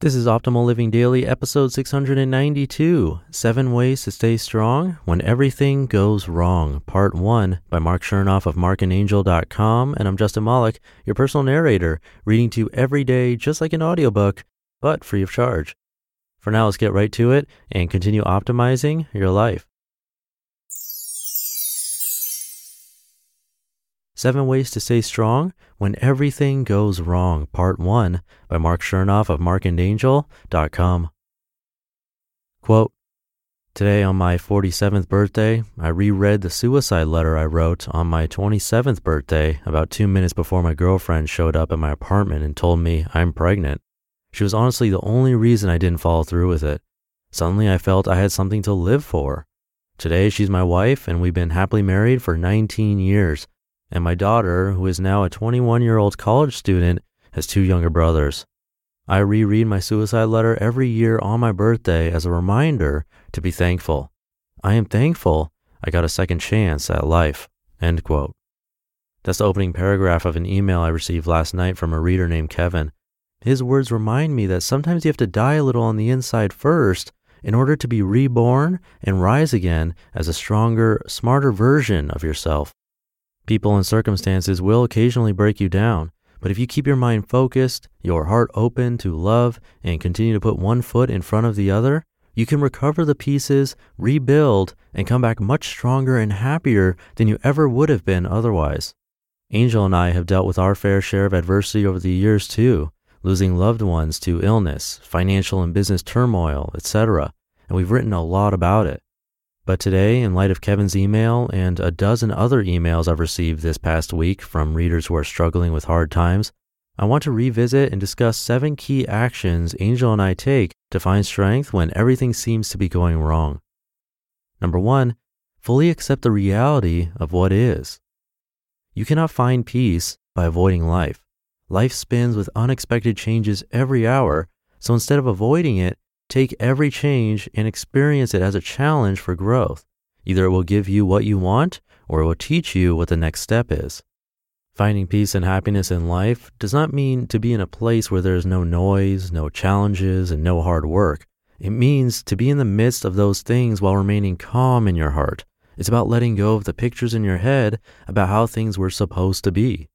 This is Optimal Living Daily, episode 692 Seven Ways to Stay Strong When Everything Goes Wrong, Part 1 by Marc Chernoff of marcandangel.com. And I'm Justin Malik, your personal narrator, reading to you every day just like an audiobook, but free of charge. For now, let's get right to it and continue optimizing your life. Seven Ways to Stay Strong When Everything Goes Wrong, Part 1 by Marc Chernoff of marcandangel.com. Quote, Today on my 47th birthday, I reread the suicide letter I wrote on my 27th birthday about two minutes before my girlfriend showed up at my apartment and told me I'm pregnant. She was honestly the only reason I didn't follow through with it. Suddenly I felt I had something to live for. Today she's my wife and we've been happily married for 19 years and my daughter, who is now a 21 year old college student, has two younger brothers. I reread my suicide letter every year on my birthday as a reminder to be thankful. I am thankful I got a second chance at life. End quote. That's the opening paragraph of an email I received last night from a reader named Kevin. His words remind me that sometimes you have to die a little on the inside first in order to be reborn and rise again as a stronger, smarter version of yourself. People and circumstances will occasionally break you down, but if you keep your mind focused, your heart open to love, and continue to put one foot in front of the other, you can recover the pieces, rebuild, and come back much stronger and happier than you ever would have been otherwise. Angel and I have dealt with our fair share of adversity over the years too, losing loved ones to illness, financial and business turmoil, etc., and we've written a lot about it. But today, in light of Kevin's email and a dozen other emails I've received this past week from readers who are struggling with hard times, I want to revisit and discuss seven key actions Angel and I take to find strength when everything seems to be going wrong. Number one, fully accept the reality of what is. You cannot find peace by avoiding life. Life spins with unexpected changes every hour, so instead of avoiding it, Take every change and experience it as a challenge for growth. Either it will give you what you want or it will teach you what the next step is. Finding peace and happiness in life does not mean to be in a place where there is no noise, no challenges, and no hard work. It means to be in the midst of those things while remaining calm in your heart. It's about letting go of the pictures in your head about how things were supposed to be.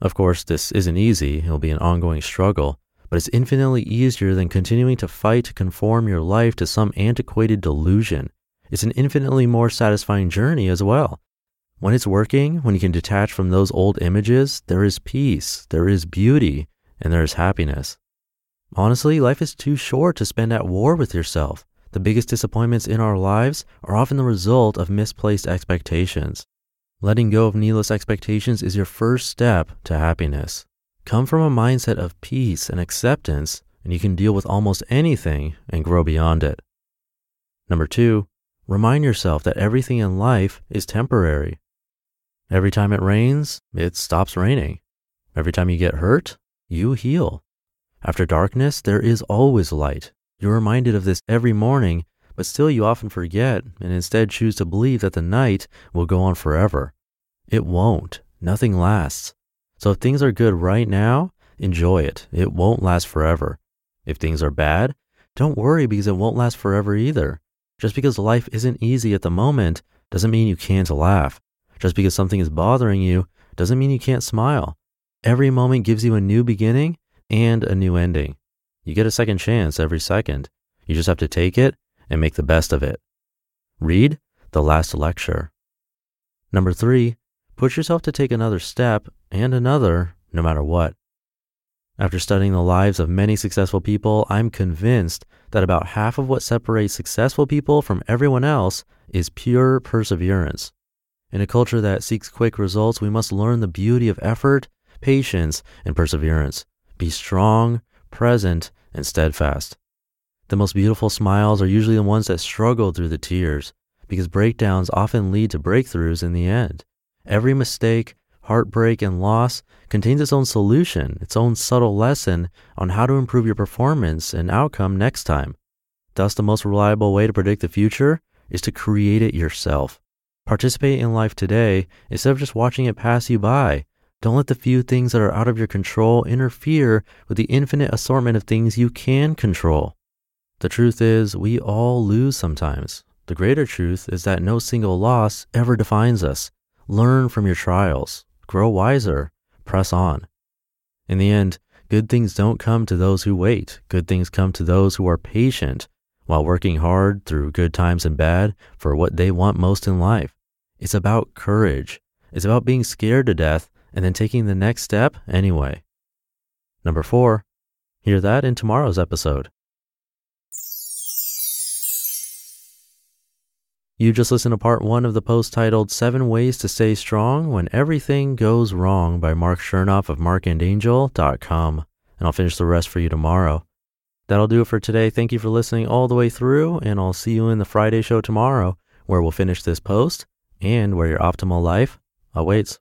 Of course, this isn't easy. It'll be an ongoing struggle but it's infinitely easier than continuing to fight to conform your life to some antiquated delusion. It's an infinitely more satisfying journey as well. When it's working, when you can detach from those old images, there is peace, there is beauty, and there is happiness. Honestly, life is too short to spend at war with yourself. The biggest disappointments in our lives are often the result of misplaced expectations. Letting go of needless expectations is your first step to happiness. Come from a mindset of peace and acceptance, and you can deal with almost anything and grow beyond it. Number two, remind yourself that everything in life is temporary. Every time it rains, it stops raining. Every time you get hurt, you heal. After darkness, there is always light. You're reminded of this every morning, but still you often forget and instead choose to believe that the night will go on forever. It won't. Nothing lasts. So if things are good right now, enjoy it. It won't last forever. If things are bad, don't worry because it won't last forever either. Just because life isn't easy at the moment doesn't mean you can't laugh. Just because something is bothering you doesn't mean you can't smile. Every moment gives you a new beginning and a new ending. You get a second chance every second. You just have to take it and make the best of it. Read the last lecture. Number three, push yourself to take another step and another, no matter what. After studying the lives of many successful people, I'm convinced that about half of what separates successful people from everyone else is pure perseverance. In a culture that seeks quick results, we must learn the beauty of effort, patience, and perseverance. Be strong, present, and steadfast. The most beautiful smiles are usually the ones that struggle through the tears because breakdowns often lead to breakthroughs in the end. Every mistake, heartbreak, and loss contains its own solution, its own subtle lesson on how to improve your performance and outcome next time. Thus, the most reliable way to predict the future is to create it yourself. Participate in life today instead of just watching it pass you by. Don't let the few things that are out of your control interfere with the infinite assortment of things you can control. The truth is, we all lose sometimes. The greater truth is that no single loss ever defines us. Learn from your trials, grow wiser, press on. In the end, good things don't come to those who wait. Good things come to those who are patient while working hard through good times and bad for what they want most in life. It's about courage. It's about being scared to death and then taking the next step anyway. Number four, hear that in tomorrow's episode. You just listened to part one of the post titled Seven Ways to Stay Strong When Everything Goes Wrong by Marc Chernoff of marcandangel.com. And I'll finish the rest for you tomorrow. That'll do it for today. Thank you for listening all the way through, and I'll see you in the Friday show tomorrow, where we'll finish this post and where your optimal life awaits.